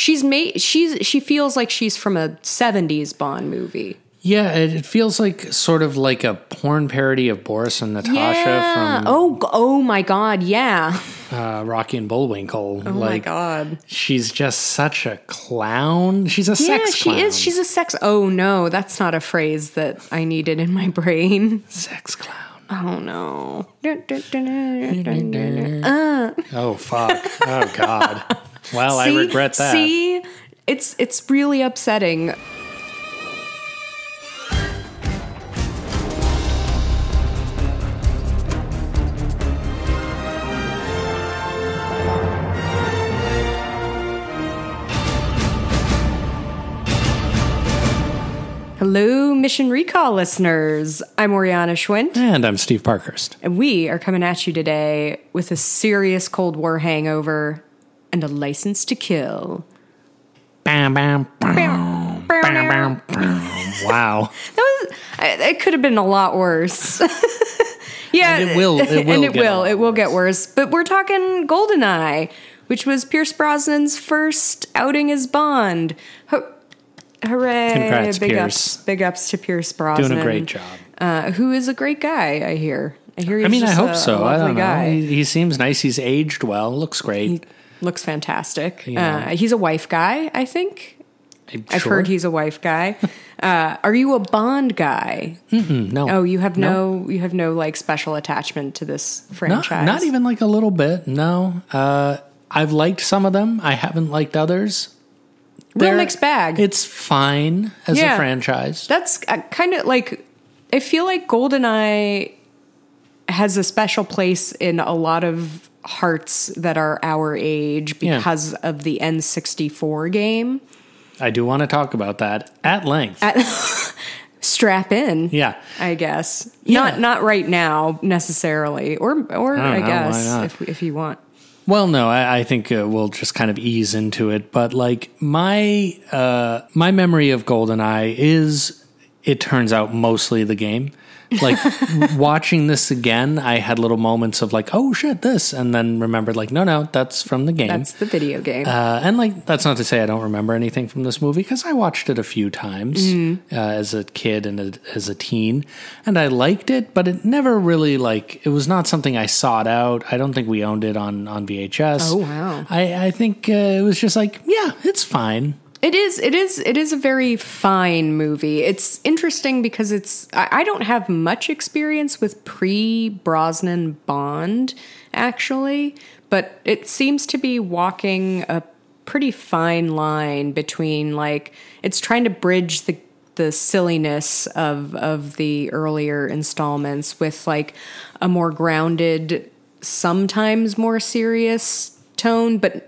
she's made she's she feels like she's from a 70s Bond movie. Yeah, it, feels like sort of like a porn parody of Boris and Natasha from oh oh my god, yeah. uh, Rocky and Bullwinkle. Oh like, my god. She's just such a clown. She's a Yeah, sex clown. she is. She's a sex. Oh no, that's not a phrase that I needed in my brain. sex clown. Oh no. Oh fuck. oh god. Well, I regret that. See, it's it's really upsetting. Hello, Mission Recall listeners. I'm Oriana Schwint, And I'm Steve Parkhurst. and we are coming at you today with a serious Cold War hangover and a license to kill. Bam, bam, bam, bam, bam, bam. Wow. That was. It could have been a lot worse. yeah, And it will- it will and it will. It will get worse. But we're talking Goldeneye, which was Pierce Brosnan's first outing as Bond. Ho- hooray! Congrats, big Pierce. ups, big ups to Pierce Brosnan, Doing a great job. Uh, who is a great guy. I hear. I hear. He's I mean, I hope a, so. A I don't know. guy. He, he seems nice. He's aged well. Looks great. Looks fantastic. Yeah. Uh, he's a wife guy. I think. I've heard he's a wife guy. Uh, are you a Bond guy? no. Oh, you have no, you have no like special attachment to this franchise. not even like a little bit. No. Uh, I've liked some of them. I haven't liked others. real They're- mixed bag. It's fine as Yeah. a franchise. That's uh, kind of like I feel like Goldeneye has a special place in a lot of hearts that are our age Yeah. because of the N64 game. I do want to talk about that at length. Strap in. yeah. I guess Yeah. not not right now necessarily, or or I I, know, guess if if you want. Well, no, I, I think uh, we'll just kind of ease into it. But like my uh, my memory of GoldenEye is, it turns out mostly the game. Like watching this again, I had little moments of like, oh shit, this, and then remembered like, no, no, that's from the game. That's the video game. Uh, and like that's not to say I don't remember anything from this movie because I watched it a few times Mm-hmm. uh, as a kid and a, as a teen, and I liked it, but it never really like it was not something I sought out. I don't think we owned it on on VHS. Oh, wow. I I think uh, it was just like yeah, it's fine. It is. It is. It is a very fine movie. It's interesting because it's. I, I don't have much experience with pre Brosnan Bond, actually, but it seems to be walking a pretty fine line between like it's trying to bridge the the silliness of of the earlier installments with like a more grounded, sometimes more serious tone, but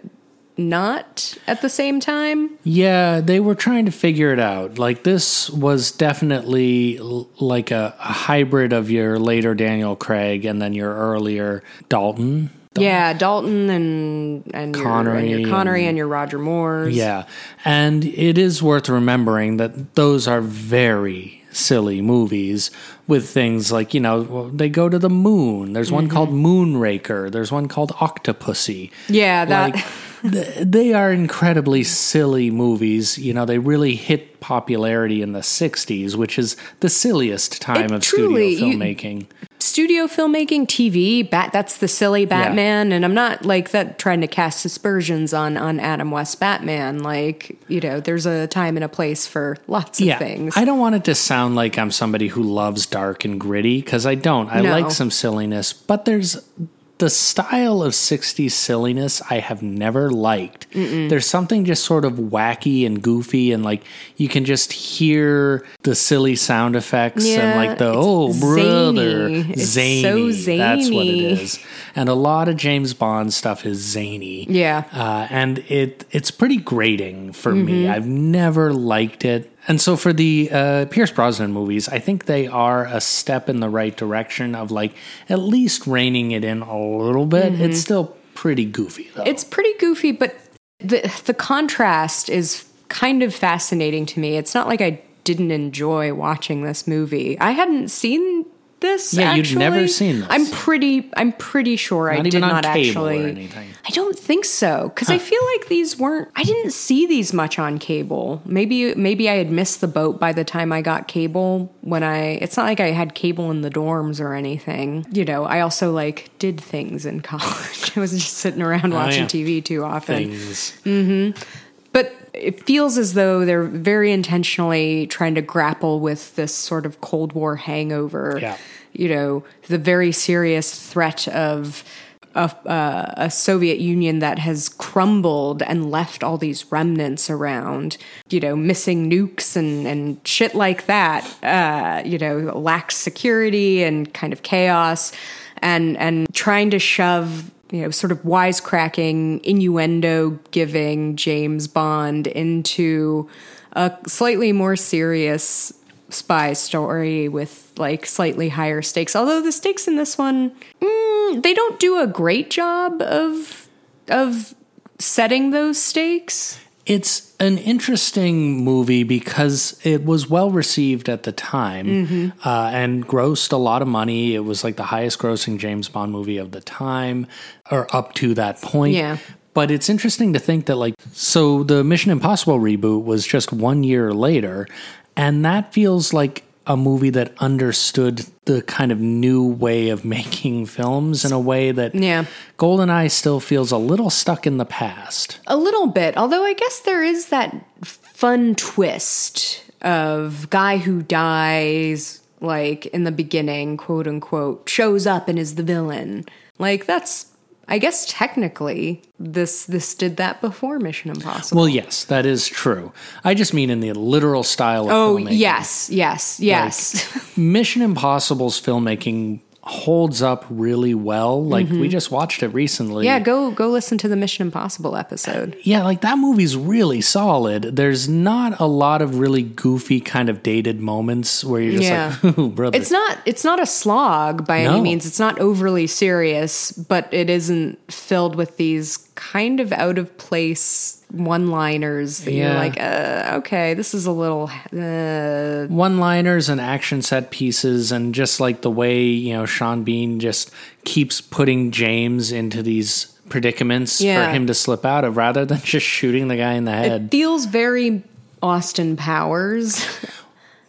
not at the same time. Yeah, they were trying to figure it out. Like this was definitely l- like a, a hybrid of your later Daniel Craig and then your earlier Dalton. Yeah, Dalton and and your, Connery and your Connery and- and, your Roger Moores. Yeah. And it is worth remembering that those are very silly movies with things like, you know, they go to the moon. There's one mm-hmm. called Moonraker. There's one called Octopussy. yeah, that. Like, they are incredibly silly movies. You know, they really hit popularity in the 60s, which is the silliest time It of truly- studio you- filmmaking. studio filmmaking, TV, bat that's the silly Batman, and I'm not like that trying to cast aspersions on on Adam West Batman. Like you know, there's a time and a place for lots of yeah, things. I don't want it to sound like I'm somebody who loves dark and gritty because I don't. I No. like some silliness, but there's the style of 60s silliness I have never liked. There's something just sort of wacky and goofy, and like you can just hear the silly sound effects and like the oh brother zany. Zany. so That's what it is. And a lot of James Bond stuff is zany. Yeah. Uh, and it it's pretty grating for Mm-hmm. me. I've never liked it. And so for the uh, Pierce Brosnan movies, I think they are a step in the right direction of like at least reining it in a little bit. It's still pretty goofy though. Mm-hmm. It's pretty goofy, but the the contrast is kind of fascinating to me. It's not like I didn't enjoy watching this movie. I hadn't seen this. Yeah, you'd never seen this. I'm pretty. I'm pretty sure I did not actually. I don't think so because I feel like these weren't. I didn't see these much on cable. Maybe maybe I had missed the boat by the time I got cable. When I, it's not like I had cable in the dorms or anything. You know, I also like did things in college. I wasn't just sitting around oh, watching Oh, yeah. TV too often. Things. Mm-hmm. But it feels as though they're very intentionally trying to grapple with this sort of Cold War hangover. Yeah. You know, the very serious threat of a, uh, a Soviet Union that has crumbled and left all these remnants around, you know, missing nukes and, and shit like that, uh, you know, lax security and kind of chaos and, and trying to shove you know, sort of wisecracking, innuendo giving James Bond into a slightly more serious spy story with like slightly higher stakes. Although the stakes in this one, mm, they don't do a great job of of setting those stakes. It's an interesting movie because it was well received at the time Mm-hmm. uh, and grossed a lot of money. It was like the highest grossing James Bond movie of the time, or up to that point. Yeah. But it's interesting to think that, like, so the Mission Impossible reboot was just one year later, and that feels like a movie that understood the kind of new way of making films in a way that Yeah. GoldenEye still feels a little stuck in the past. A little bit, although I guess there is that fun twist of guy who dies like in the beginning, quote unquote, shows up and is the villain. Like that's I guess technically this this did that before Mission Impossible. Well, yes, that is true. I just mean in the literal style of filmmaking. oh, filmmaking. yes, yes, yes. Mission Impossible's filmmaking holds up really well. Like we just watched it recently. Mm-hmm. yeah, go go listen to the Mission Impossible episode. Yeah, like that movie's really solid. There's not a lot of really goofy kind of dated moments where you're just Yeah. like, "Ooh, brother." It's not it's not a slog by any means. It's not overly serious, but it isn't filled with these kind of out of place one-liners that you're like, uh, okay, this is a little uh, one-liners and action set pieces and just like the way, you know, Sean Bean just keeps putting James into these predicaments Yeah. for him to slip out of rather than just shooting the guy in the head. it feels very Austin Powers.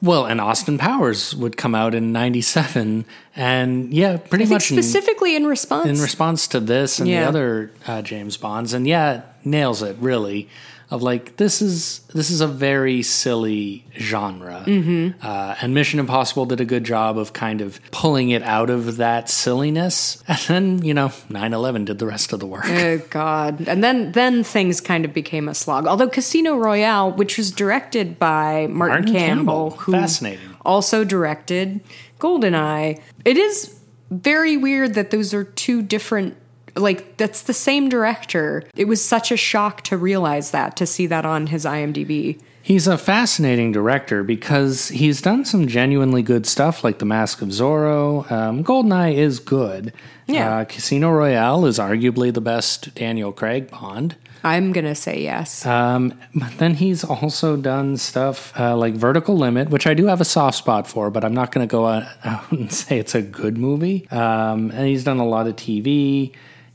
Well, and Austin Powers would come out in '97, and yeah, pretty much specifically in response. in response to this and the other uh, James Bonds, and yeah, nails it really. Of like this is this is a very silly genre, mm-hmm. uh, and Mission Impossible did a good job of kind of pulling it out of that silliness, and then you know 9/11 did the rest of the work. Oh God! And then then things kind of became a slog. Although Casino Royale, which was directed by Martin, Martin Campbell, Campbell. who Fascinating. also directed Goldeneye, it is very weird that those are two different. Like that's the same director. It was such a shock to realize that to see that on his IMDb. He's a fascinating director because he's done some genuinely good stuff like The Mask of Zorro. Um, Goldeneye is good. Yeah. Uh, Casino Royale is arguably the best Daniel Craig Bond. I'm gonna say yes. Um, but then he's also done stuff uh, like Vertical Limit, which I do have a soft spot for, but I'm not going to go out out and say it's a good movie. Um, and he's done a lot of TV.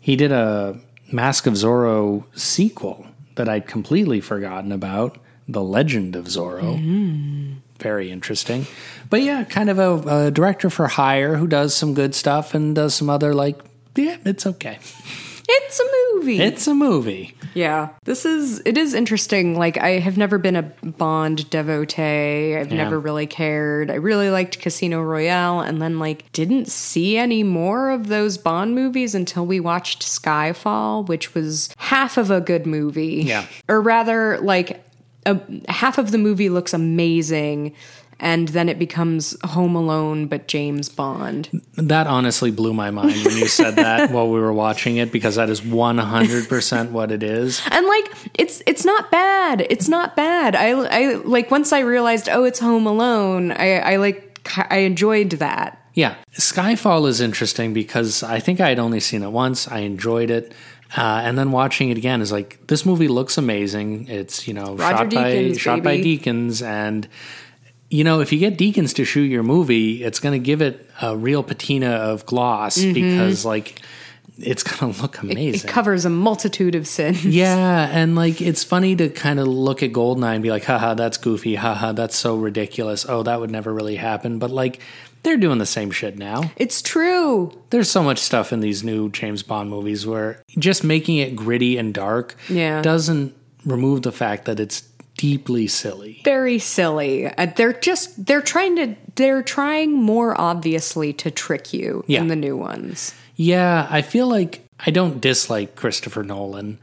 He did a Mask of Zorro sequel that I'd completely forgotten about The Legend of Zorro. Mm-hmm. Very interesting. But yeah, kind of a, a director for hire who does some good stuff and does some other, like, yeah, it's okay. It's a movie. It's a movie. Yeah, this is it is interesting. Like I have never been a Bond devotee. I've Yeah. never really cared. I really liked Casino Royale and then like didn't see any more of those Bond movies until we watched Skyfall, which was half of a good movie. Yeah. Or rather like a, half of the movie looks amazing and then it becomes Home Alone but James Bond. That honestly blew my mind when you said that while we were watching it because that is 100% what it is. And like it's it's not bad. It's not bad. I I like once I realized oh it's Home Alone. I I like I enjoyed that. Yeah. Skyfall is interesting because I think I had only seen it once. I enjoyed it. Uh, and then watching it again is like this movie looks amazing. It's you know Roger shot by Deakins, shot by baby. Deakins and you know, if you get Deakins to shoot your movie, it's going to give it a real patina of gloss because, like, it's going to look amazing. Mm-hmm. It covers a multitude of sins. Yeah, and like it's funny to kind of look at Goldeneye and be like, haha, that's goofy, haha, that's so ridiculous. Oh, that would never really happen. But like they're doing the same shit now. It's true. There's so much stuff in these new James Bond movies where just making it gritty and dark Yeah. doesn't remove the fact that it's deeply silly. Very silly. Uh, they're just they're trying to they're trying more obviously to trick you Yeah. in the new ones. Yeah, I feel like I don't dislike Christopher Nolan.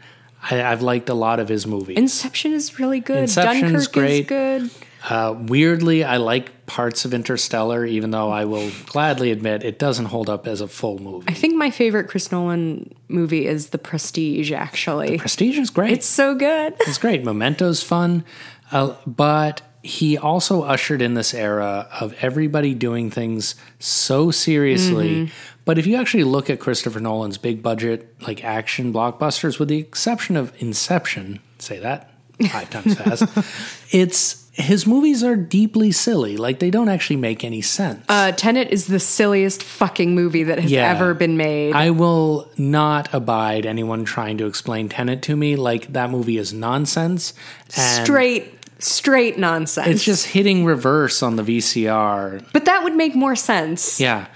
I, I've liked a lot of his movies. Inception is really good. Inception's Dunkirk great. is good. Uh, weirdly, I like parts of Interstellar, even though I will gladly admit it doesn't hold up as a full movie. I think my favorite Chris Nolan movie is The Prestige. Actually, The Prestige is great. it's so good. It's great. Memento's fun, uh, but he also ushered in this era of everybody doing things so seriously. But if you actually look at Christopher Nolan's big budget, like action blockbusters, with the exception of Inception, say that five times fast, it's his movies are deeply silly. Like they don't actually make any sense. Uh, Tenet is the silliest fucking movie that has Yeah. ever been made. I will not abide anyone trying to explain Tenet to me. Like that movie is nonsense. And straight, straight nonsense. It's just hitting reverse on the VCR. but that would make more sense. Yeah.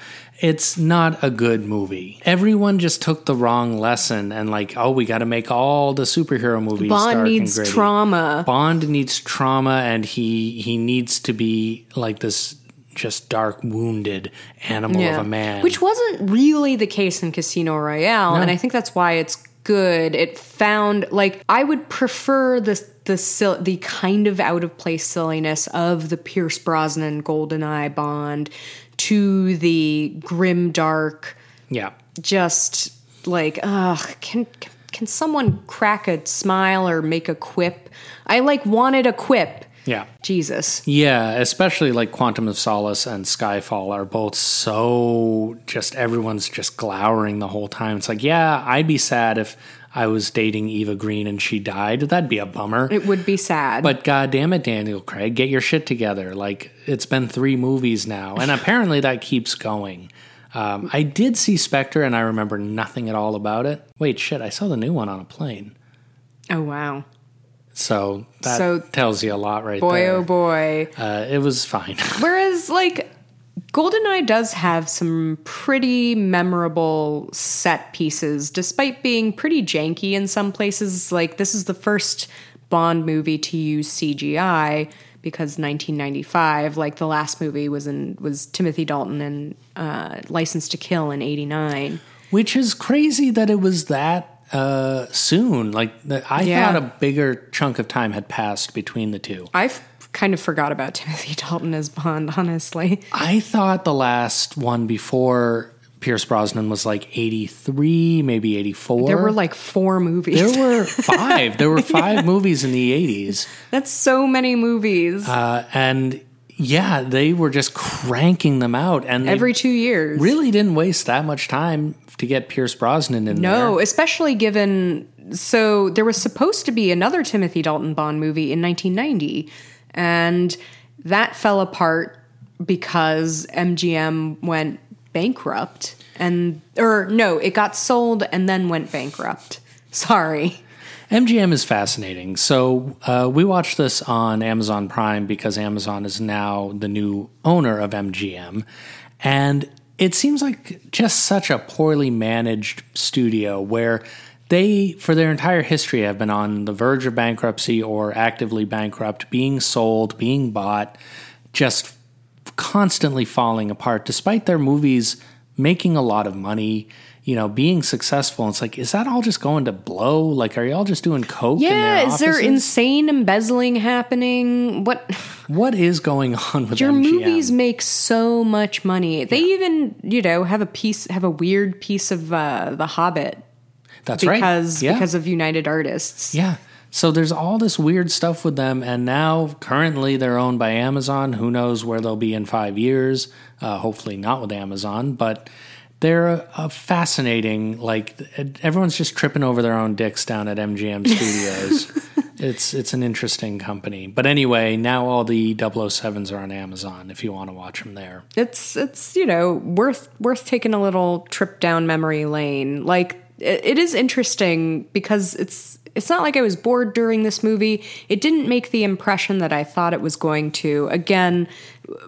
It's not a good movie. Everyone just took the wrong lesson and like, oh, we got to make all the superhero movies. Bond needs trauma. Bond needs trauma, and he he needs to be like this just dark, wounded animal of a man. Which wasn't really the case in Casino Royale, and I think that's why it's good. It found like I would prefer the the the kind of out of place silliness of the Pierce Brosnan GoldenEye Bond to the grim dark yeah. just like ugh can can someone crack a smile or make a quip? I like wanted a quip. Yeah. Jesus. Yeah, especially like Quantum of Solace and Skyfall are both so just everyone's just glowering the whole time. It's like, yeah, I'd be sad if I was dating Eva Green and she died. That'd be a bummer. It would be sad. But god damn it, Daniel Craig, get your shit together. Like it's been three movies now, and apparently that keeps going. Um, I did see Spectre, and I remember nothing at all about it. Wait, shit, I saw the new one on a plane, oh wow. so that So, tells you a lot, right Boy there. oh boy. Uh, it was fine. Whereas, like, GoldenEye does have some pretty memorable set pieces, despite being pretty janky in some places. Like, this is the first Bond movie to use CGI because 1995, like the last movie was in was Timothy Dalton and uh, License to Kill in '89. Which is crazy that it was that uh, soon. Like I Yeah. thought a bigger chunk of time had passed between the two. I kind of forgot about Timothy Dalton as Bond, honestly. I thought the last one before Pierce Brosnan was like 83, maybe 84. There were like four movies. There were five. There were five movies in the 80s. That's so many movies Uh, and yeah, they were just cranking them out. And every two years. really didn't waste that much time to get Pierce Brosnan in No, there. No, especially given so there was supposed to be another Timothy Dalton Bond movie in 1990 and that fell apart because MGM went bankrupt and or no, it got sold and then went bankrupt. Sorry. MGM is fascinating. So uh, we watched this on Amazon Prime because Amazon is now the new owner of MGM, and it seems like just such a poorly managed studio where they, for their entire history, have been on the verge of bankruptcy or actively bankrupt, being sold, being bought, just constantly falling apart, despite their movies making a lot of money. You know, being successful. It's like, is that all just going to blow? Like, are y'all just doing coke? in Yeah, is there insane embezzling happening? What What is going on with your MGM? movies make so much money. They even, you know, have a piece have a weird piece of uh The Hobbit That's because right. Yeah. because of United Artists. yeah. So there's all this weird stuff with them, and now currently they're owned by Amazon. Who knows where they'll be in five years? Uh, hopefully not with Amazon, but they're a, a fascinating. Like everyone's just tripping over their own dicks down at MGM Studios, It's it's an interesting company. But anyway, now all the 007s are on Amazon if you want to watch them there. it's it's you know worth worth taking a little trip down memory lane. Like it, it is interesting because it's it's not like I was bored during this movie. It didn't make the impression that I thought it was going to. Again,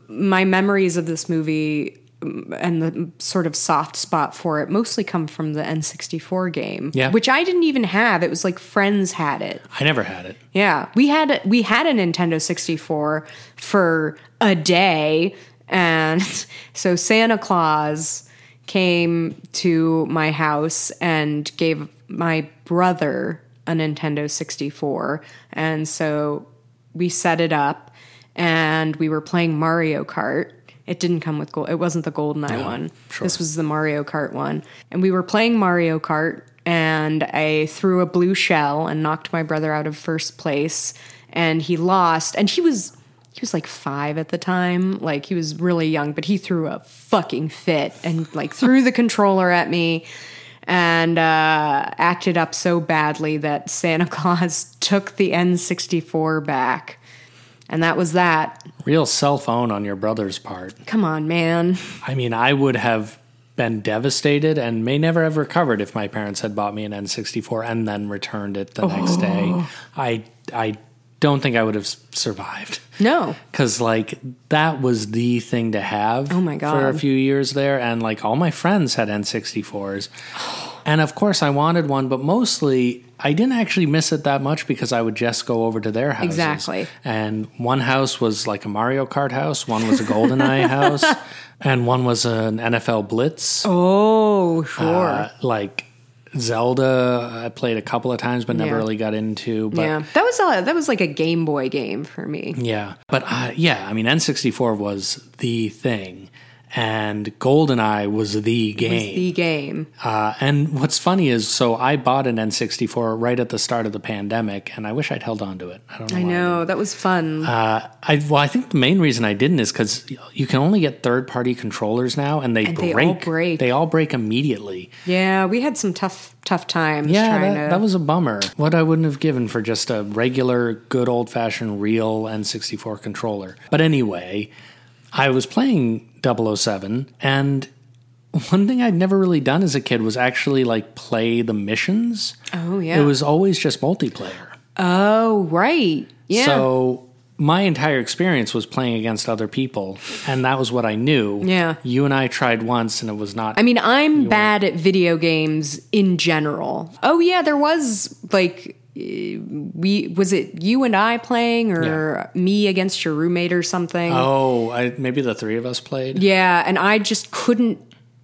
my memories of this movie mm, and the sort of soft spot for it mostly come from the N64 game, Yeah. which I didn't even have. It was like friends had it. I never had it. Yeah, we had we had a Nintendo 64 for a day, and so Santa Claus came to my house and gave my brother a Nintendo 64, and so we set it up, and we were playing Mario Kart. It didn't come with gold. It wasn't the GoldenEye one. sure. This was the Mario Kart one. And we were playing Mario Kart, and I threw a blue shell and knocked my brother out of first place. And he lost. And he was he was like five at the time. Like he was really young, but he threw a fucking fit and like threw the controller at me and uh, acted up so badly that Santa Claus took the N64 back. And that was that. Real cell phone on your brother's part. Come on, man. I mean, I would have been devastated and may never have recovered if my parents had bought me an N64 and then returned it the next day. Oh. I I don't think I would have survived. No. Cause like that was the thing to have. Oh my God. For a few years there, and like all my friends had N64s, and of course I wanted one, but mostly I didn't actually miss it that much because I would just go over to their houses. Exactly. And one house was like a Mario Kart house, one was a GoldenEye house, and one was an NFL Blitz. Oh, sure. Uh, like Zelda, I played a couple of times, but never Yeah. really got into. But yeah, that was a, that was like a Game Boy game for me. Yeah, but uh, yeah, I mean, N64 was the thing, and GoldenEye was the game. The game. uh, and what's funny is, so I bought an N64 right at the start of the pandemic, and I wish I'd held on to it. I don't know. I know that was fun. Uh, I well, I think the main reason I didn't is because you can only get third-party controllers now, and they And break. they all break. They all break immediately. yeah, we had some tough tough times Yeah, trying that, to. that was a bummer. What I wouldn't have given for just a regular, good old fashioned, real N64 controller. But anyway, I was playing 007, and one thing I'd never really done as a kid was actually like play the missions. oh yeah. It was always just multiplayer. oh right. Yeah. So my entire experience was playing against other people, and that was what I knew. Yeah. You and I tried once, and it was not. I mean, I'm bad at video games in general. Oh yeah, there was like we was it you and I playing or me against your roommate or something. oh, I, maybe the three of us played. Yeah, and I just couldn't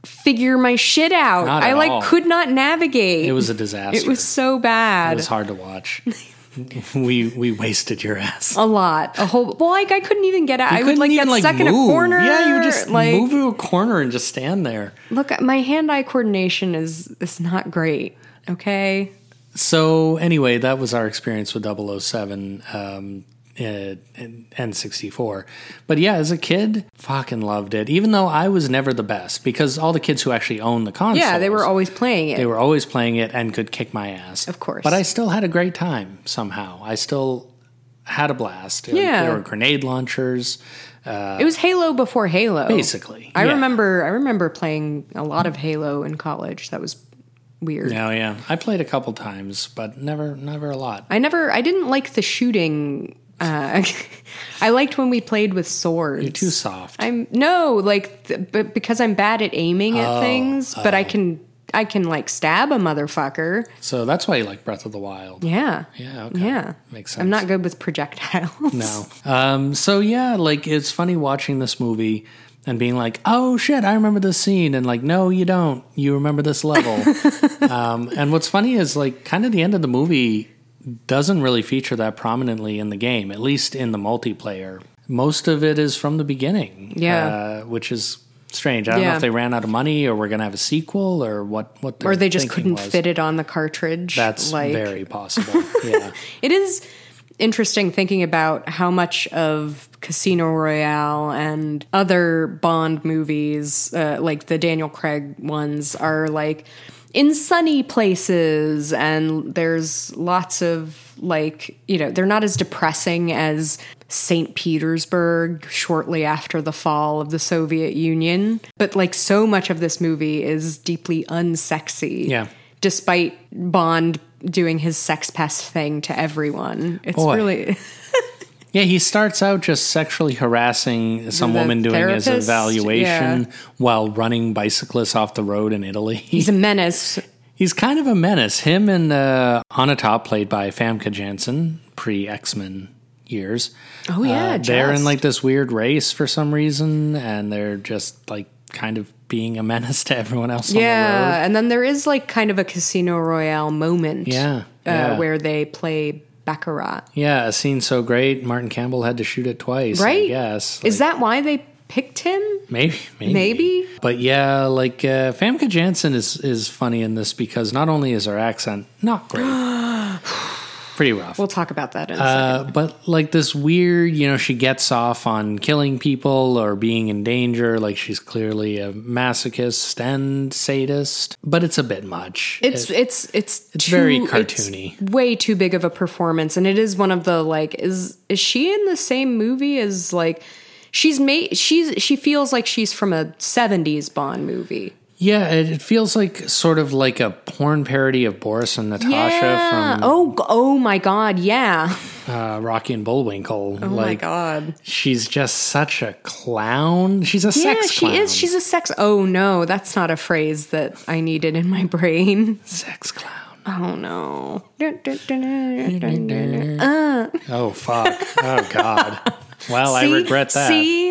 figure my shit out. I like all. could not navigate. It was a disaster. It was so bad. It was hard to watch. we we wasted your ass. a lot. A whole well, like I couldn't even get out. I would like even, get stuck in a move. corner. Yeah, you would just like move to a corner and just stand there. look. My hand-eye coordination is is not great. Okay. So anyway, that was our experience with 007 um, uh, and N64. But yeah, as a kid, fucking loved it. Even though I was never the best, because all the kids who actually owned the console, Yeah, they were always playing it. they were always playing it and could kick my ass. Of course. But I still had a great time somehow. I still had a blast. Like, Yeah. there were grenade launchers. Uh, It was Halo before Halo. Basically, I yeah. remember I remember playing a lot of Halo in college. That was weird. Yeah, yeah. I played a couple times, but never, never a lot. I never I didn't like the shooting uh, I liked when we played with swords. You're too soft. I'm no, like th- but because I'm bad at aiming at Oh, things, but I can I can like stab a motherfucker. so that's why you like Breath of the Wild. Yeah. Yeah, okay. Yeah. Makes sense. I'm not good with projectiles. No. Um, so yeah, like it's funny watching this movie and being like, "Oh shit, I remember this scene," and like, "No, you don't. You remember this level." um, and what's funny is like, kind of the end of the movie doesn't really feature that prominently in the game, at least in the multiplayer. Most of it is from the beginning. Yeah. uh, which is strange. I don't know if they ran out of money or we're gonna have a sequel or what. What or they just couldn't was. fit it on the cartridge. That's like very possible. Yeah. It is interesting thinking about how much of Casino Royale and other Bond movies, uh, like the Daniel Craig ones, are like in sunny places, and there's lots of like, you know, they're not as depressing as St. Petersburg shortly after the fall of the Soviet Union. But like so much of this movie is deeply unsexy. Yeah. Despite Bond doing his sex pest thing to everyone. It's Boy. really Yeah, he starts out just sexually harassing some The woman doing his evaluation Yeah. while running bicyclists off the road in Italy. he's a menace. He's kind of a menace. Him and uh, Onatopp, played by Famke Janssen, pre X Men years. Oh, yeah, Uh, they're in like this weird race for some reason, and they're just like kind of being a menace to everyone else on the road. Yeah, and then there is like kind of a Casino Royale moment. Yeah, uh, yeah. where they play baccarat. Yeah, a scene so great, Martin Campbell had to shoot it twice. Right? guess. Is that why they picked him? Maybe, maybe, Maybe? But yeah, like uh, Famke Janssen is is funny in this because not only is her accent not great, pretty rough. We'll talk about that in a second. Uh, but like this weird, you know, she gets off on killing people or being in danger. Like she's clearly a masochist and sadist, but it's a bit much. It's it's it's it's too- very it's cartoony. way too big of a performance, and it is one of the like is is she in the same movie as like she's made she's she feels like she's from a '70s Bond movie. Yeah, it, feels like sort of like a porn parody of Boris and Natasha from oh oh my god, yeah. uh, Rocky and Bullwinkle. Oh my god. She's just such a clown. She's a Yeah, sex clown. she is. She's a sex. Oh no, that's not a phrase that I needed in my brain. sex clown. Oh no. Oh fuck. oh god. Well, I regret that. See,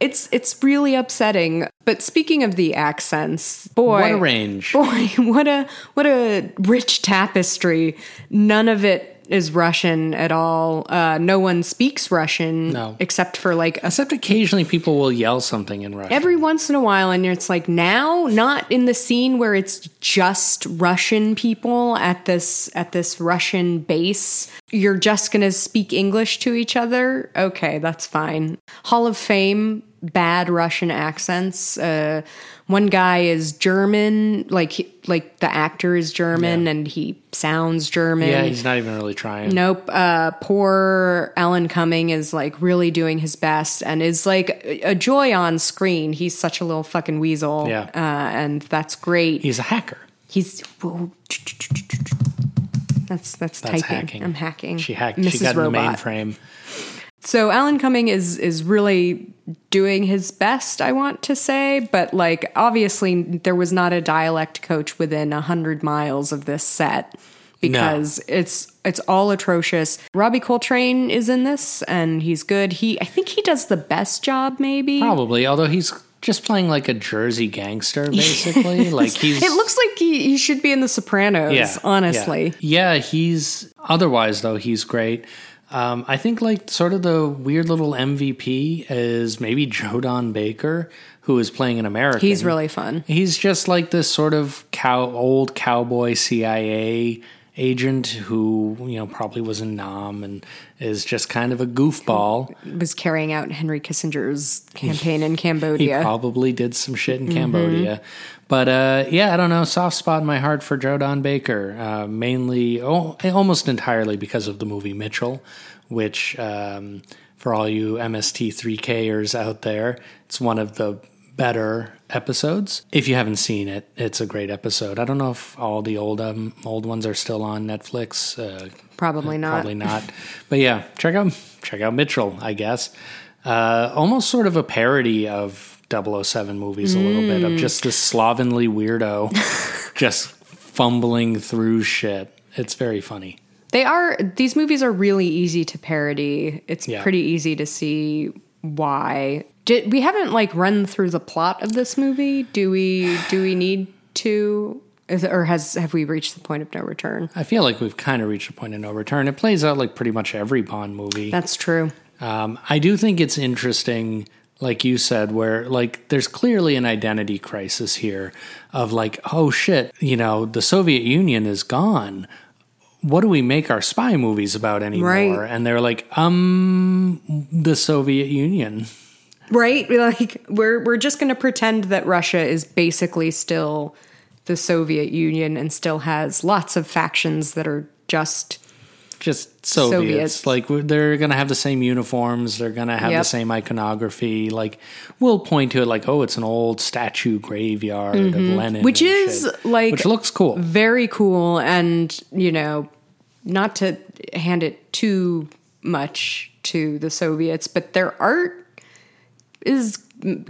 it's it's really upsetting. But speaking of the accents, boy, What a range. Boy, what a what a rich tapestry. None of it is Russian at all. Uh, no one speaks Russian No. except for like a Except occasionally people will yell something in Russian. every once in a while and it's like now not in the scene where it's just russian people at this at this russian base you're just going to speak english to each other okay that's fine hall of fame bad russian accents uh one guy is german like he- like the actor is german Yeah. and he sounds german yeah, he's not even really trying. Nope. Uh, poor Alan Cumming is like really doing his best and is like a joy on screen. He's such a little fucking weasel. Yeah. Uh, and that's great. He's a hacker. He's. whoa. That's that's, That's typing. hacking. I'm hacking. She hacked. Mrs. She got in the Robot. mainframe. So Alan Cumming is is really doing his best, I want to say, but like obviously there was not a dialect coach within a hundred miles of this set because it's it's all atrocious. Robbie Coltrane is in this and he's good. He I think he does the best job maybe. Probably, although he's just playing like a Jersey gangster, basically. like he's. It looks like he, he should be in the Sopranos, yeah, honestly. Yeah. yeah, he's otherwise though he's great. Um, I think like sort of the weird little MVP is maybe Joe Don Baker, who is playing an American. He's really fun. He's just like this sort of cow, old cowboy CIA agent who you know probably was in Nam and is just kind of a goofball. Was carrying out Henry Kissinger's campaign in Cambodia. He probably did some shit Mm-hmm. in Cambodia. But uh, yeah, I don't know. Soft spot in my heart for Joe Don Baker, uh, mainly, oh, almost entirely because of the movie Mitchell, which um, for all you MST3Kers out there, it's one of the better episodes. If you haven't seen it, it's a great episode. I don't know if all the old um, old ones are still on Netflix. Uh, Probably not. Probably not. But yeah, check out check out Mitchell, I guess. Uh, almost sort of a parody of 007 movies a little bit Mm. of just this slovenly weirdo just fumbling through shit. It's very funny. They are these movies are really easy to parody. It's Yeah. pretty easy to see why. Did we haven't like run through the plot of this movie? Do we do we need to is, or has have we reached the point of no return? I feel like we've kind of reached a point of no return. It plays out like pretty much every Bond movie. That's true. Um, I do think it's interesting, like you said, where like there's clearly an identity crisis here of like, oh shit, you know, the Soviet Union is gone. What do we make our spy movies about anymore? Right. And they're like, um, the Soviet Union. Right? Like we're we're just going to pretend that Russia is basically still the Soviet Union and still has lots of factions that are just just Soviets. Soviets. Like they're gonna have the same uniforms. They're gonna have the same iconography. Like we'll point to it like, oh, it's an old statue graveyard of Lenin, Mm-hmm. Which is, shit. like, which looks cool. very cool and you know not to hand it too much to the soviets but their art is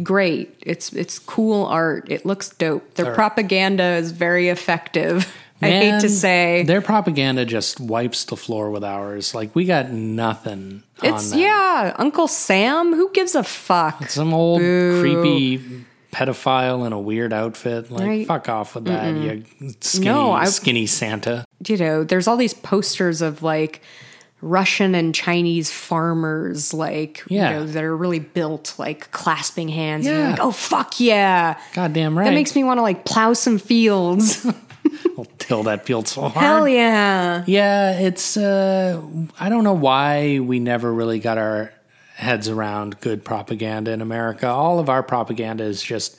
great it's it's cool art it looks dope their propaganda is very effective i hate to say their propaganda just wipes the floor with ours. Like we got nothing. it's yeah uncle sam who gives a fuck some old Boo. creepy pedophile in a weird outfit. Like Right. fuck off with that, you skinny, No, I- skinny Santa. you know, there's all these posters of like Russian and Chinese farmers, like, Yeah. you know, that are really built, like clasping hands. Yeah. like, oh, fuck yeah. Goddamn right. That makes me want to like plow some fields. I'll till that field so hard. Hell yeah. Yeah, it's. Uh, I don't know why we never really got our heads around good propaganda in America. All of our propaganda is just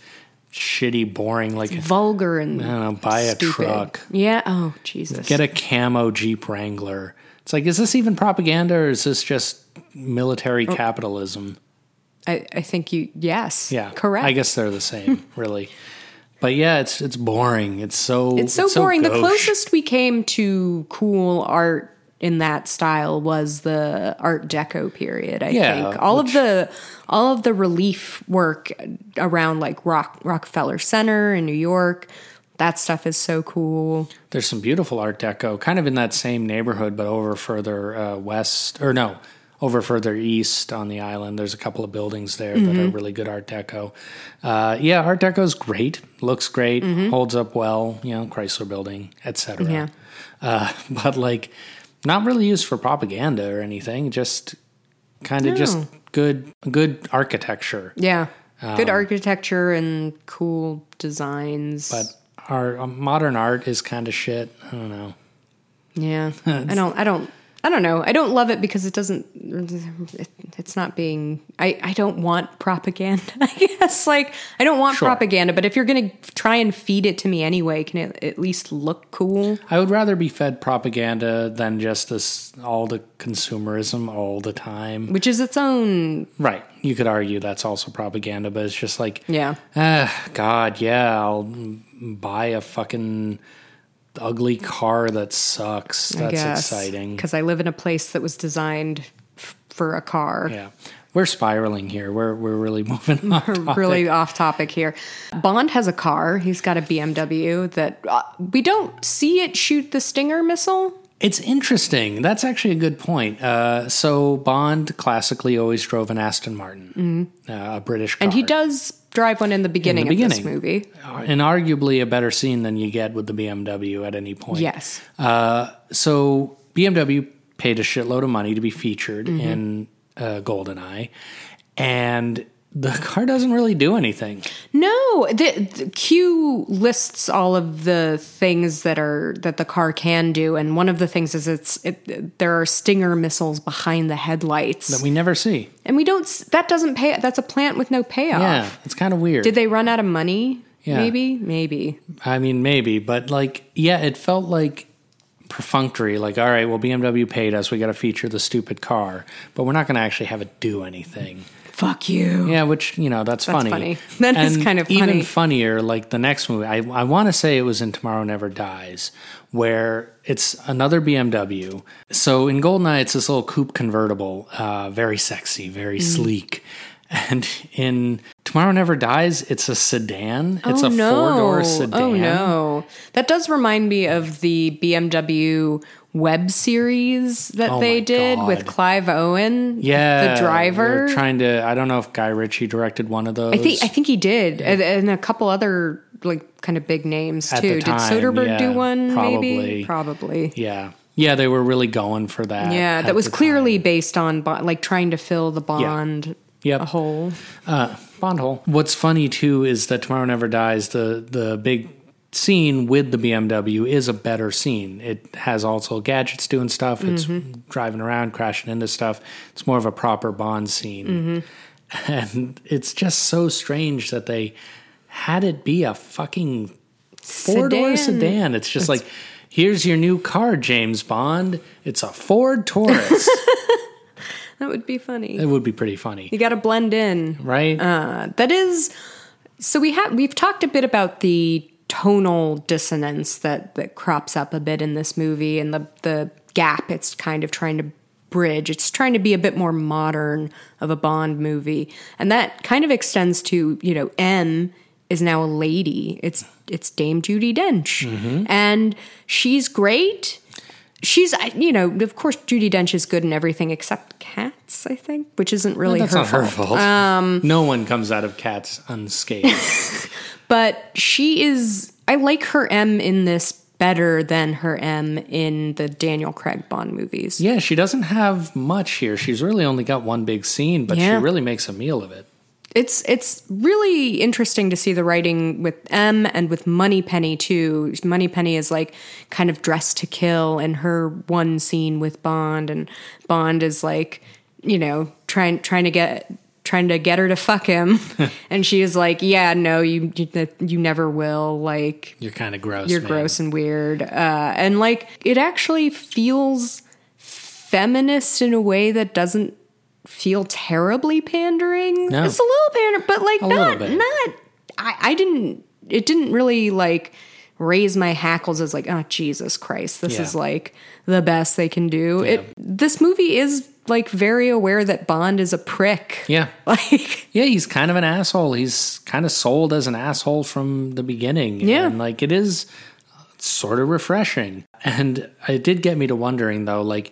shitty, boring. Like Vulgar and I don't know, buy a stupid. truck, Yeah. Oh, Jesus. get a camo Jeep Wrangler. It's like, is this even propaganda or is this just military Oh. capitalism? I, I think you, yes. Yeah, Correct. I guess they're the same, really. But yeah, it's it's boring. It's so It's so boring. the closest we came to cool art in that style was the Art Deco period. I Yeah, think all which- of the all of the relief work around like Rock, Rockefeller Center in New York. That stuff is so cool. There's some beautiful Art Deco, kind of in that same neighborhood, but over further uh, west, or no, over further east on the island. There's a couple of buildings there that Mm-hmm. are really good Art Deco. Uh, yeah, Art Deco is great, looks great, holds up well. You know, Chrysler Building, etc. Mm-hmm. Yeah. Uh, but like, not really used for propaganda or anything. Just kind of just good, good architecture. Yeah, good architecture and cool designs. Um, But our um, modern art is kind of shit. I don't know. Yeah, I don't, I don't, I don't know. I don't love it because it doesn't. It, it's not being. I I don't want propaganda. I guess like I don't want Sure. propaganda. But if you're gonna try and feed it to me anyway, can it at least look cool? I would rather be fed propaganda than just this all the consumerism all the time. Which is its own. Right. You could argue that's also propaganda, but it's just like, Yeah. ah, God, yeah, I'll buy a fucking ugly car that sucks. That's exciting. because I live in a place that was designed f- for a car. Yeah. We're spiraling here. We're we're really moving off topic. really off topic here. Bond has a car. He's got a BMW that uh, we don't see it shoot the Stinger missile. It's interesting. That's actually a good point. Uh, so Bond classically always drove an Aston Martin, uh, a British car. Mm-hmm. And he does drive one in the beginning, of this beginning. movie. and arguably a better scene than you get with the BMW at any point. Yes. Uh, so BMW paid a shitload of money to be featured Mm-hmm. in uh, GoldenEye, and the car doesn't really do anything. No, the, the Q lists all of the things that are that the car can do, and one of the things is it's it, there are Stinger missiles behind the headlights, that we never see. and we don't. That doesn't pay. That's a plant with no payoff. Yeah, it's kind of weird. Did they run out of money? Yeah. Maybe, maybe. I mean, maybe, but like, yeah, it felt like perfunctory. Like, all right, well, BMW paid us. We got to feature the stupid car, but we're not going to actually have it do anything. Fuck you. Yeah, which you know that's, funny. funny. That is And kind of Even funnier, like the next movie. I I want to say it was in Tomorrow Never Dies, where it's another BMW. So in Goldeneye, it's this little coupe convertible, uh, very sexy, very Mm. sleek. And in Tomorrow Never Dies, it's a sedan. It's oh a no. four door sedan. Oh no. That does remind me of the BMW web series that Oh they did with Clive Owen. Yeah, The driver. they're trying to. I don't know if Guy Ritchie directed one of those. I think I think he did. And, and a couple other like kind of big names At too. time, did Soderbergh yeah, do one probably. maybe? Probably. yeah, yeah, they were really going for that. Yeah, that was clearly time. based on like trying to fill the Bond Yep. a hole. Uh, Bond hole. What's funny too is that Tomorrow Never Dies. The the big scene with the BMW is a better scene. It has also gadgets doing stuff. It's Mm-hmm. driving around, crashing into stuff. It's more of a proper Bond scene, Mm-hmm. and it's just so strange that they had it be a fucking four door Sedan. sedan. It's just like Here's your new car, James Bond. It's a Ford Taurus. That would be funny. it would be pretty funny, You got to blend in. right? Uh, that is so we have we've talked a bit about the tonal dissonance that that crops up a bit in this movie and the the gap it's kind of trying to bridge. It's trying to be a bit more modern of a Bond movie. And that kind of extends to, you know, M is now a lady. It's it's Dame Judi Dench. And she's great. She's, I- you know, of course, Judi Dench is good in everything except cats, I think, which isn't really That's her not her fault. fault. Um, no one comes out of cats unscathed. But she is, I like her M in this better than her M in the Daniel Craig Bond movies. yeah, she doesn't have much here. She's really only got one big scene, but Yeah. she really makes a meal of it. It's it's really interesting to see the writing with M and with Moneypenny too. Moneypenny is like kind of dressed to kill in her one scene with Bond, and Bond is like, you know, trying trying to get trying to get her to fuck him, and she is like, yeah, no, you you, you never will. Like You're kind of gross. you're man. gross and weird, uh, and like it actually feels feminist in a way that doesn't feel terribly pandering. No. It's a little pander, but like A not not. I, I didn't. It didn't really like raise my hackles as like, oh Jesus Christ, this Yeah. is like the best they can do. It. This movie is like very aware that Bond is a prick. Yeah. Like Yeah, he's kind of an asshole. He's kind of sold as an asshole from the beginning. Yeah. And like it is sort of refreshing. And it did get me to wondering though, like,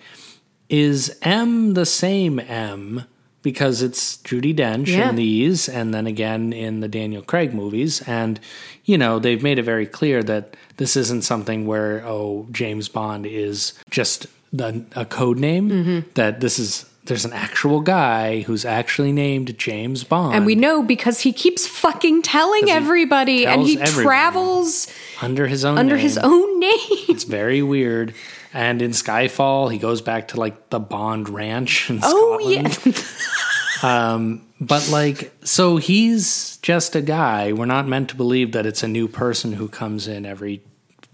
is M the same M? Because it's Judi Dench Yeah. in these, and then again in the Daniel Craig movies. And, you know, they've made it very clear that this isn't something where, oh, James Bond is just the, a code name, Mm-hmm. that this is. There's an actual guy who's actually named James Bond. And we know because he keeps fucking telling everybody, and he travels under his own under name. his own name. It's very weird. And in Skyfall, he goes back to like the Bond Ranch in Oh Scotland. yeah, But like, so he's just a guy. We're not meant to believe that it's a new person who comes in every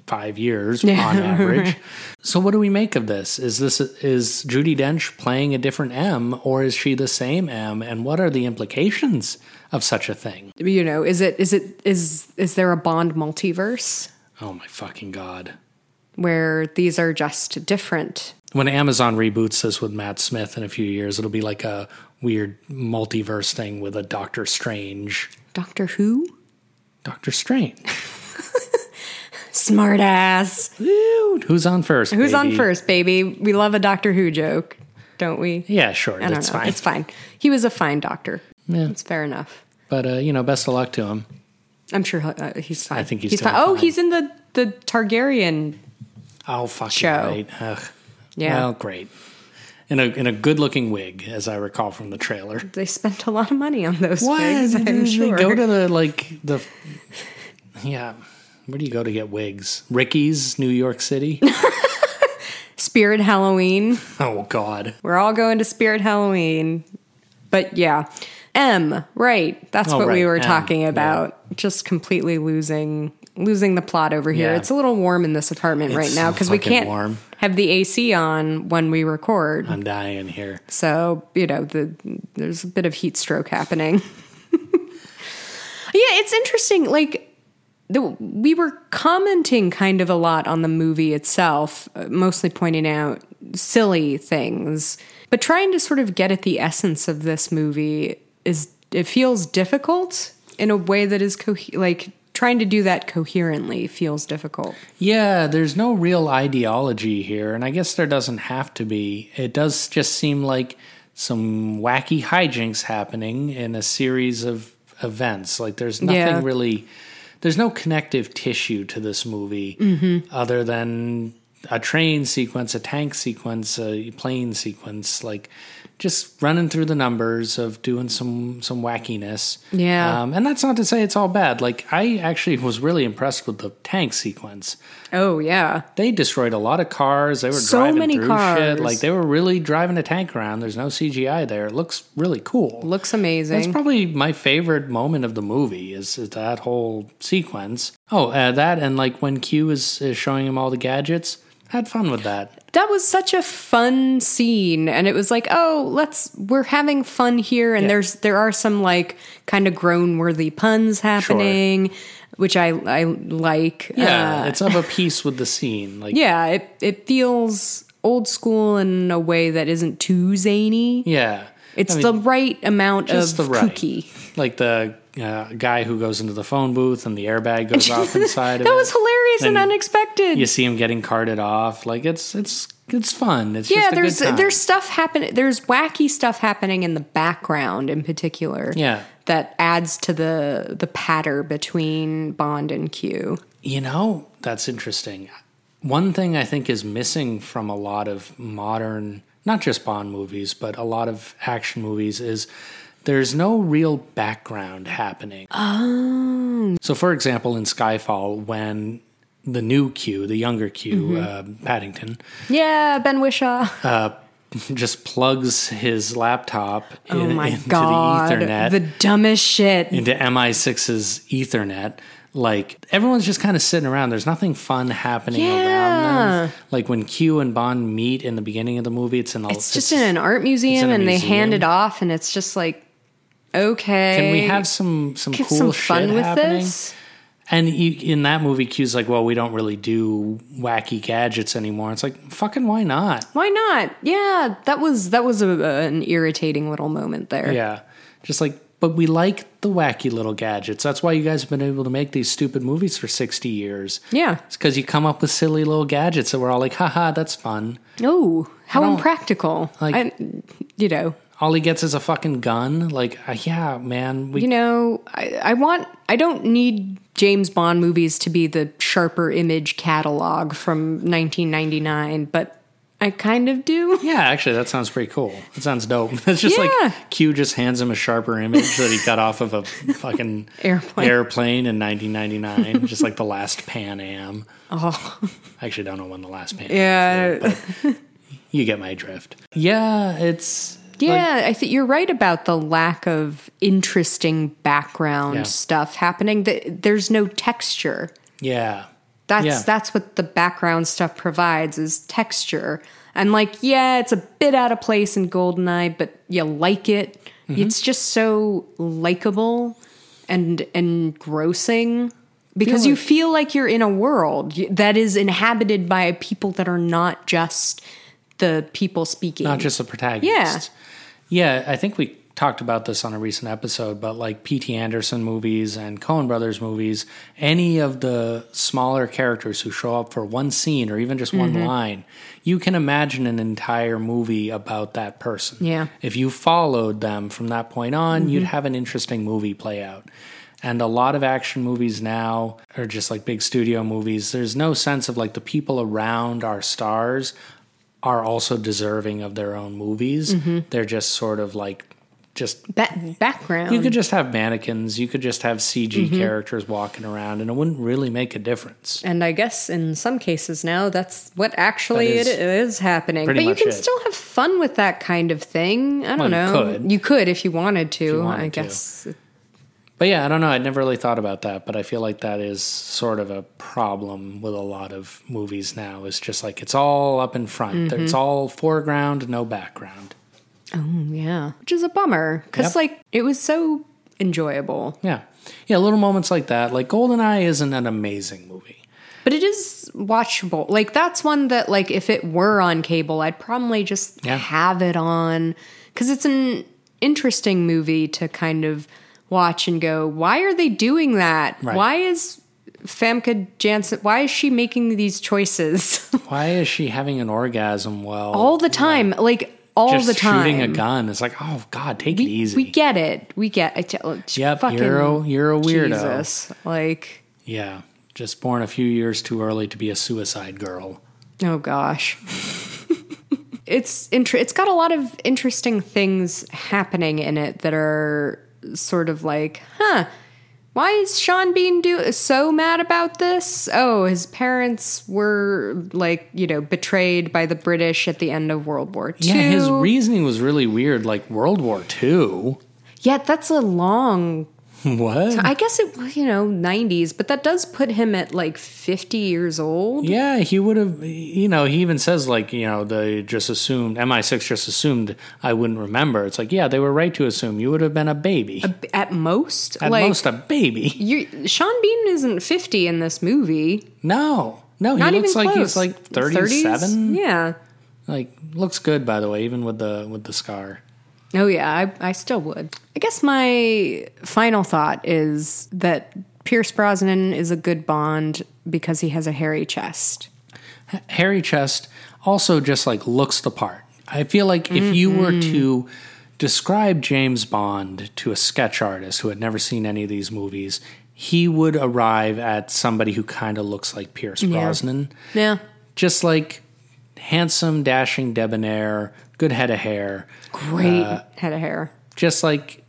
five years on average. So what do we make of this? Is this is Judi Dench playing a different M, or is she the same M? And what are the implications of such a thing? you know, is it is it is is there a Bond multiverse Oh my fucking god! where these are just different? when Amazon reboots this with Matt Smith in a few years, it'll be like a weird multiverse thing with a Doctor Strange. Doctor Who? Doctor Strange. Smartass. Dude, who's on first? Who's on first, baby? We love a Doctor Who joke, don't we? Yeah, sure. I That's fine. It's fine. He was a fine doctor. Yeah. It's fair enough. But uh, you know, best of luck to him. I'm sure he'll, uh, he's fine. I think he's fine. doing Oh, fine. he's in the the Targaryen. Oh, fucking Show. right. Ugh. Yeah. Well, great. In a in a good looking wig, as I recall from the trailer. They spent a lot of money on those What? wigs. I'm they sure. Go to the like the. Yeah. Where do you go to get wigs? Ricky's, New York City. Spirit Halloween. oh God. We're all going to Spirit Halloween. But yeah. M, right. That's Oh, what we were M, talking yeah. about. Just completely losing losing the plot over here. Yeah. It's a little warm in this apartment right It's now so because we can't warm. have the AC on when we record. I'm dying here. So, you know, the there's a bit of heat stroke happening. yeah, it's interesting. Like, we were commenting kind of a lot on the movie itself, uh, mostly pointing out silly things, but trying to sort of get at the essence of this movie is it feels difficult in a way that is co- like trying to do that coherently feels difficult. Yeah, there's no real ideology here, and I guess there doesn't have to be. It does just seem like some wacky hijinks happening in a series of events. Like there's nothing Yeah. really, there's no connective tissue to this movie Mm-hmm. other than a train sequence, a tank sequence, a plane sequence. Like just running through the numbers of doing some some wackiness. Yeah. um, and that's not to say it's all bad. Like I actually was really impressed with the tank sequence Oh, yeah. they destroyed a lot of cars. They were So driving many through cars. shit. Like they were really driving a tank around. There's no CGI there. It looks really cool. Looks amazing. That's probably my favorite moment of the movie is, is that whole sequence. Oh, uh, that and like when Q is, is showing him all the gadgets, had fun with that. That was such a fun scene and it was like, "Oh, let's we're having fun here and Yeah. there's there are some like kind of groan-worthy puns happening, which I I like. Yeah, Uh, it's of a piece with the scene. Like, yeah, it it feels old school in a way that isn't too zany. yeah, It's I mean, the right amount of the right. kooky. like the uh, guy who goes into the phone booth and the airbag goes off inside. of That it. was hilarious and, And unexpected. You see him getting carted off. Like it's it's it's fun. It's yeah, just a there's there's stuff happening. There's wacky stuff happening in the background, in particular. Yeah. that adds to the the patter between Bond and Q. You know, that's interesting. One thing I think is missing from a lot of modern, not just Bond movies, but a lot of action movies is there's no real background happening. Oh. So, for example, in Skyfall, when the new Q, the younger Q, uh, Paddington, Yeah, Ben Whishaw. just plugs his laptop oh my into god, the Ethernet. the dumbest shit. into MI6's Ethernet. Like everyone's just kind of sitting around. There's nothing fun happening around them. Like when Q and Bond meet in the beginning of the movie, it's in a, It's just in an art museum, and they hand it off, and it's just like, okay, Can we have some some get cool some shit fun with happening? this? And you, in that movie, Q's like, "Well, we don't really do wacky gadgets anymore." It's like, fucking, why not? Why not? Yeah, that was that was a, an irritating little moment there. Yeah, just like, but we like the wacky little gadgets. That's why you guys have been able to make these stupid movies for sixty years. Yeah. It's because you come up with silly little gadgets that we're all like, haha, that's fun. Oh, how impractical! like- I, you know, All he gets is a fucking gun. Like, uh, yeah, man. We, you know, I, I want. I don't need James Bond movies to be the sharper image catalog from 1999, but I kind of do. yeah, actually, that sounds pretty cool. That sounds dope. It's just Yeah. like Q just hands him a sharper image that he got off of a fucking Airplane. airplane in 1999, just like the last Pan Am. Oh, I actually don't know when the last Pan. Am yeah, flew, but you get my drift. Yeah, it's yeah. I think you're right about the lack of interesting background Yeah. stuff happening. There's no texture. yeah, That's Yeah. that's what the background stuff provides is texture. And like, yeah, it's a bit out of place in Goldeneye, but you like it. Mm-hmm. It's just so likable and engrossing because Feel you feel like you're in a world that is inhabited by people that are not just the people speaking. not just the protagonist. Yeah. I think we talked about this on a recent episode, but like P.T. Anderson movies and Coen Brothers movies, any of the smaller characters who show up for one scene or even just one Mm-hmm. line, you can imagine an entire movie about that person. Yeah. Mm-hmm. If you followed them from that point on, you'd have an interesting movie play out. And a lot of action movies now are just like big studio movies. There's no sense of like the people around our stars are also deserving of their own movies. Mm-hmm. They're just sort of like just Ba- background. you could just have mannequins, you could just have CG Mm-hmm. characters walking around and it wouldn't really make a difference. And I guess in some cases now, that's what actually That is it is happening. But you can it. still have fun with that kind of thing. I don't Well, you know. could. You could if you wanted to. wanted I to. But yeah, I don't know. I'd never really thought about that, but I feel like that is sort of a problem with a lot of movies now. It's just like it's all up in front. Mm-hmm. It's all foreground, no background. Oh yeah, which is a bummer because Yep. like it was so enjoyable, Yeah. Yeah, little moments like that. Like Goldeneye isn't an amazing movie. but it is watchable. Like that's one that like if it were on cable, I'd probably just Yeah. have it on because it's an interesting movie to kind of watch and go, why are they doing that? Right. Why is Famke Janssen? Why is she making these choices Why is she having an orgasm while all the time? Like all just the time. shooting a gun? It's like, oh God, take it easy. We get it. We get it. Oh, yep, Fucking you're a- you're a weirdo. Jesus. Like, yeah, just born a few years too early to be a suicide girl. oh gosh. it's inter- it's got a lot of interesting things happening in it that are sort of like, huh, why is Sean Bean do so mad about this? Oh, his parents were like, you know, betrayed by the British at the end of World War II. Yeah, his reasoning was really weird. Like World War II. Yeah, that's a long What? I guess it was, you know, 90s, but that does put him at like 50 years old. Yeah, he would have. You know, he even says like, you know, they just assumed MI6 just assumed I wouldn't remember. It's like, yeah, they were right to assume you would have been a baby, At most. at like, most a baby. you Sean Bean isn't 50 in this movie. No, no, he Not looks like close. he's like 30s? thirty-seven. Yeah. Like looks good by the way, even with the with the scar. Oh yeah, I, I still would. I guess my final thought is that Pierce Brosnan is a good Bond because he has a hairy chest. hairy chest also just like looks the part. I feel like if you were Mm-hmm. to describe James Bond to a sketch artist who had never seen any of these movies, he would arrive at somebody who kind of looks like Pierce Brosnan. Yeah. Just like handsome, dashing, debonair, good head of hair, Great head of hair. just like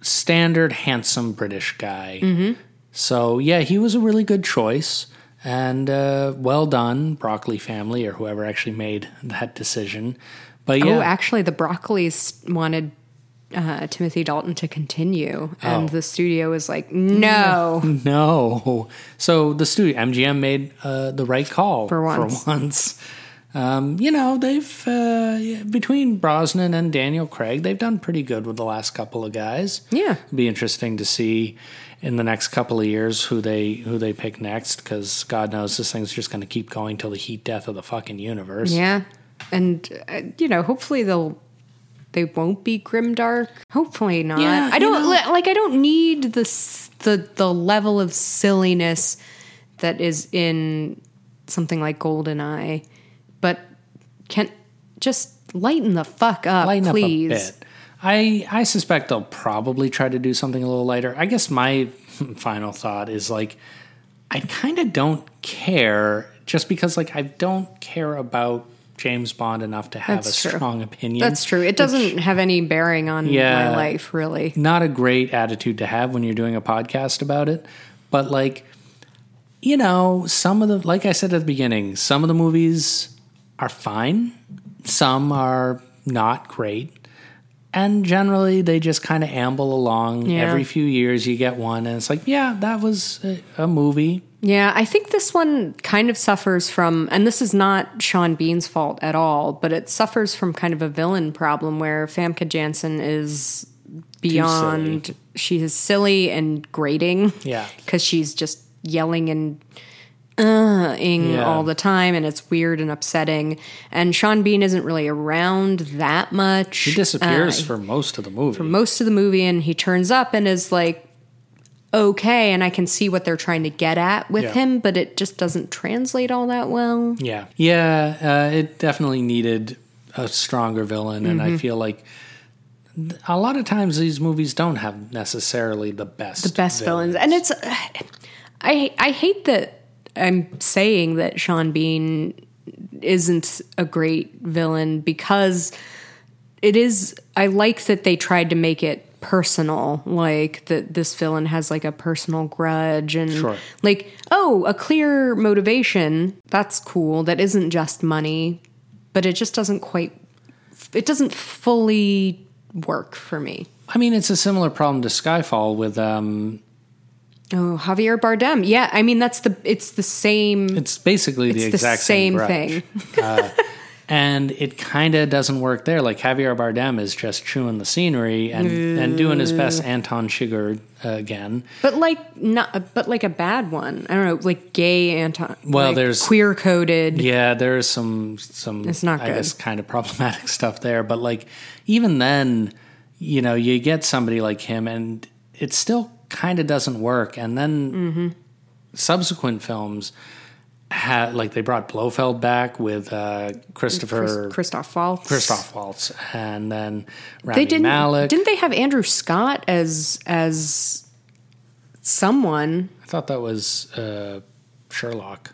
standard handsome British guy. So yeah, he was a really good choice. And uh, well done, Broccoli family, or whoever actually made that decision. But yeah, Oh, actually, the Broccoli's wanted uh, Timothy Dalton to continue, and Oh. the studio was like, "No, no. So the studio MGM made uh, the right call For once. For once. Um, you know, they've uh, between Brosnan and Daniel Craig, they've done pretty good with the last couple of guys. Yeah. It'll be interesting to see in the next couple of years who they who they pick next because God knows this thing's just going to keep going till the heat death of the fucking universe. yeah," and uh, you know, hopefully they'll they won't be grimdark. Hopefully not. Yeah, I don't know- li- like. I don't need the the the level of silliness that is in something like Goldeneye, can just lighten the fuck up, lighten please. up a bit. I I suspect they'll probably try to do something a little lighter. I guess my final thought is like I kind of don't care just because like I don't care about James Bond enough to have That's a true. strong opinion. That's true. It doesn't have any bearing on Yeah. my life, really. not a great attitude to have when you're doing a podcast about it. But like, you know, some of the like I said at the beginning, some of the movies are fine. Some are not great. And generally they just kind of amble along. Yeah. Every few years you get one and it's like, yeah, that was a, a movie. Yeah, I think this one kind of suffers from, and this is not Sean Bean's fault at all, but it suffers from kind of a villain problem where Famke Janssen is beyond. She is silly and grating. Yeah. because she's just yelling and uh ing Yeah. all the time, and it's weird and upsetting. And Sean Bean isn't really around that much. He disappears Uh, for most of the movie. For most of the movie and he turns up and is like okay and i can see what they're trying to get at with Yeah. him but it just doesn't translate all that well Yeah, yeah, uh, it definitely needed a stronger villain, and Mm-hmm. I feel like a lot of times these movies don't have necessarily the best, the best villains and it's i i hate that i'm saying that sean bean isn't a great villain because it is i like that they tried to make it personal like that this villain has like a personal grudge and Sure. like oh a clear motivation that's cool that isn't just money but it just doesn't quite it doesn't fully work for me I mean, it's a similar problem to Skyfall with um, oh javier bardem yeah i mean that's the it's the same it's basically the It's the exact same grudge. thing. uh, and it kind of doesn't work there. Like Javier Bardem is just chewing the scenery and, and doing his best Anton Chigurh uh, again. But like not, but like a bad one. I don't know, like gay Anton. Well, like there's- queer coded. Yeah, there's some some It's not I guess kind of problematic stuff there, but like even then, you know, you get somebody like him and it's still kind of doesn't work. And then Mm-hmm. subsequent films had like they brought Blofeld back with uh, Christopher Christoph Waltz. Christoph Waltz and then Rami They didn't. Malek. Didn't they have Andrew Scott as as someone? I thought that was uh, Sherlock.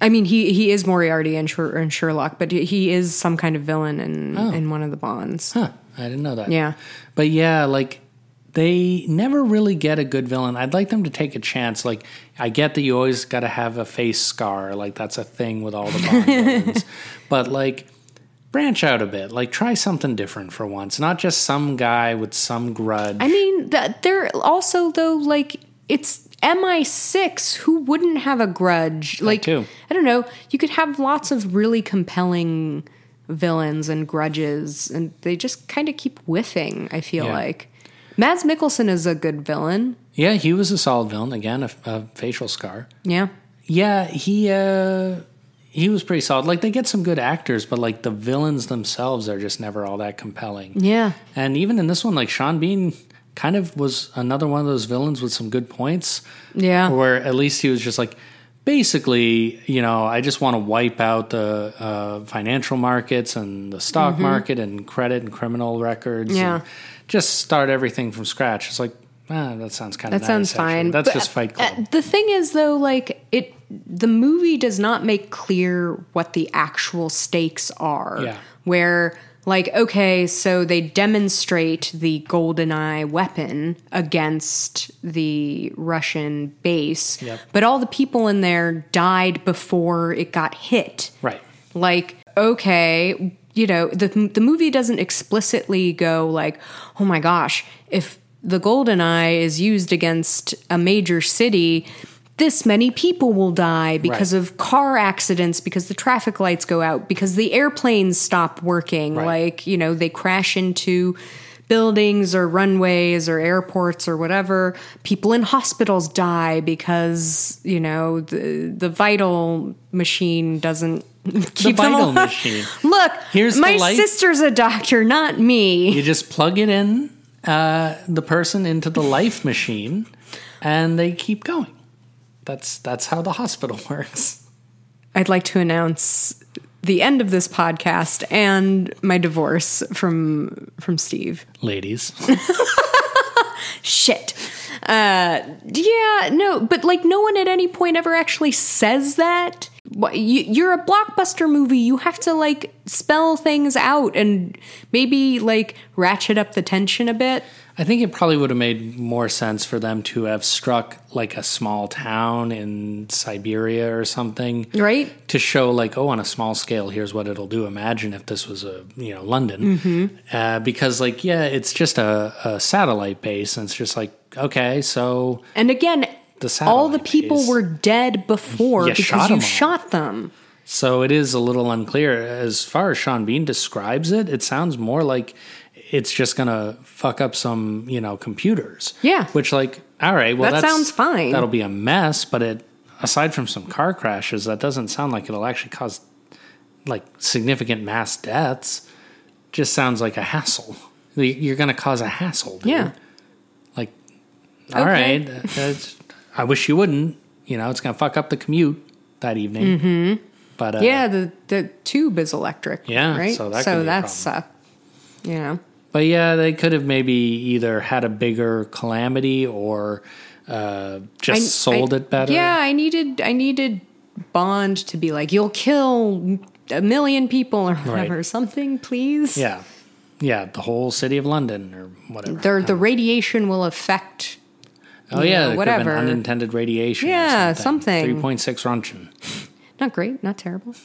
I mean, he he is Moriarty Sher- in Sherlock, but he is some kind of villain in Oh. in one of the Bonds. Huh, I didn't know that. Yeah. But yeah, like they never really get a good villain. I'd like them to take a chance. Like I get that you always got to have a face scar, like that's a thing with all the Bond villains. But like branch out a bit. Like try something different for once, not just some guy with some grudge. I mean, that they're also though like it's MI6 who wouldn't have a grudge. Like too. I don't know, you could have lots of really compelling villains and grudges and they just kind of keep whiffing, I feel Yeah. like. Mads Mikkelsen is a good villain. yeah, he was a solid villain. Again, a, a facial scar. Yeah. Yeah, he uh he was pretty solid. Like they get some good actors, but like the villains themselves are just never all that compelling. Yeah. And even in this one, like Sean Bean kind of was another one of those villains with some good points. Yeah. Where at least he was just like, basically, you know, I just want to wipe out the uh, financial markets and the stock market and credit and criminal records. Mm-hmm. Yeah. And just start everything from scratch. It's like, ah, that sounds kind of That sounds fine. That's But, just Fight Club. uh, the thing is, though, like it, the movie does not make clear what the actual stakes are. Yeah. Where, like, okay, so they demonstrate the golden eye weapon against the Russian base, Yep. but all the people in there died before it got hit. right. Like, okay, you know, the the movie doesn't explicitly go like, "Oh my gosh, if the golden eye is used against a major city, this many people will die because Right. of car accidents, because the traffic lights go out, because the airplanes stop working, Right. like, you know, they crash into buildings or runways or airports or whatever people in hospitals die because you know the the vital machine doesn't keep them vital alive. machine. Look, Here's my sister's a doctor, not me. You just plug it in, uh, the person into the life machine, and they keep going. That's that's how the hospital works. I'd like to announce the end of this podcast and my divorce from from Steve. Ladies, Shit. Uh, yeah, no, but like no one at any point ever actually says that. You- You're a blockbuster movie. You have to like spell things out and maybe like ratchet up the tension a bit. I think it probably would have made more sense for them to have struck like a small town in Siberia or something, Right? To show like, oh, on a small scale, here's what it'll do. Imagine if this was a you know London, uh, because like yeah, it's just a, a satellite base, and it's just like okay, so And again, The all the people base. were dead before You because shot you all. shot them. So it is a little unclear. As far as Sean Bean describes it, it sounds more like it's just gonna fuck up some, you know, computers. Yeah. Which like, all right, well That sounds fine. That'll be a mess, but it aside from some car crashes, that doesn't sound like it'll actually cause like significant mass deaths. Just sounds like a hassle. You're gonna cause a hassle, dude. Yeah. All Okay. right, I wish you wouldn't. You know, it's gonna fuck up the commute that evening. Mm-hmm. But uh, Yeah, the the tube is electric. Yeah, right. so that be that's uh, you know, But yeah, they could have maybe either had a bigger calamity or uh, just I- sold I- it better. Yeah, I needed I needed Bond to be like, "You'll kill a million people or whatever, Right. something, please." yeah, yeah. The whole city of London or whatever. The the radiation will affect. Oh yeah, know, there could have been whatever. unintended radiation. Yeah, or something. Three point six Roentgen. Not great, not terrible.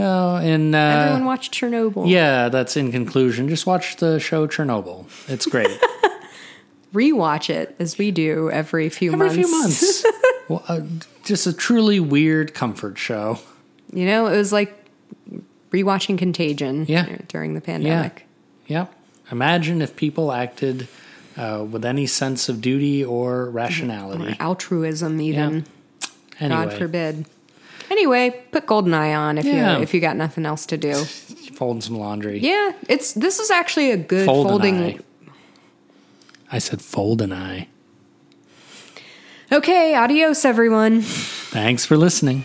Oh, and uh, Everyone watched Chernobyl. yeah, that's in conclusion. Just watch the show Chernobyl. It's great. Rewatch it as we do every few Every months. few months. well, uh, just a truly weird comfort show. You know, it was like rewatching Contagion Yeah. during the pandemic. Yeah. Yeah. Imagine if people acted uh, with any sense of duty or Or rationality. altruism even. Anyway, God forbid. Anyway, put Goldeneye on if Yeah. you if you got nothing else to do. folding some laundry. Yeah, it's this is actually a good Fold folding. eye. I said fold an eye. Okay, adios everyone. Thanks for listening.